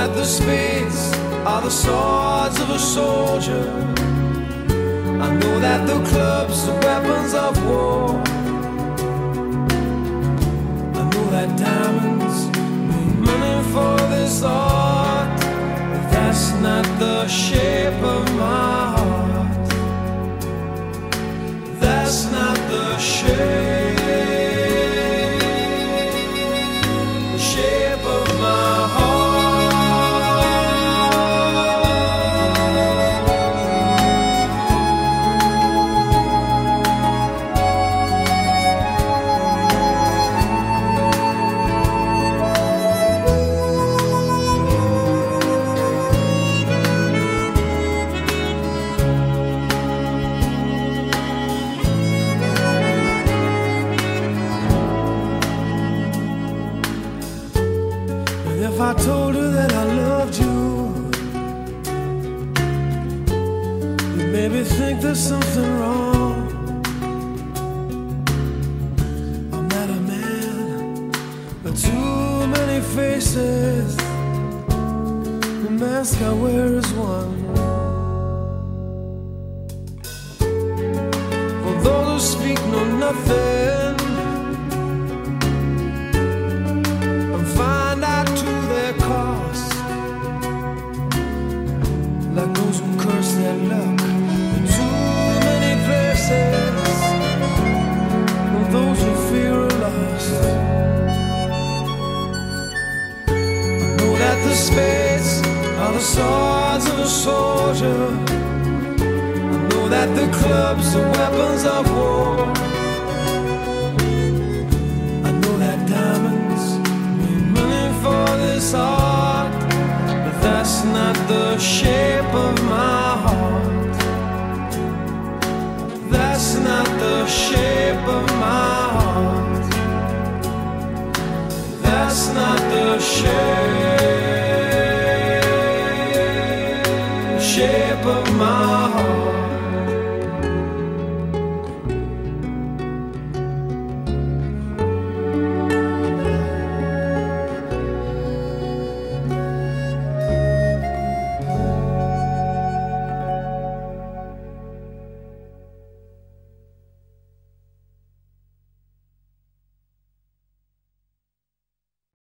That the spades are the swords of a soldier. I know that the clubs are weapons of war. If I told her that I loved you, you maybe think there's something wrong. I'm not a man, but too many faces. The mask I wear is one. For those who speak know nothing. Curse luck in too many places, those who fear are lost. Know that the spades are the swords of a soldier. Know that the clubs are weapons of war. I know that diamonds mean money for this art, but that's not the shape shape of my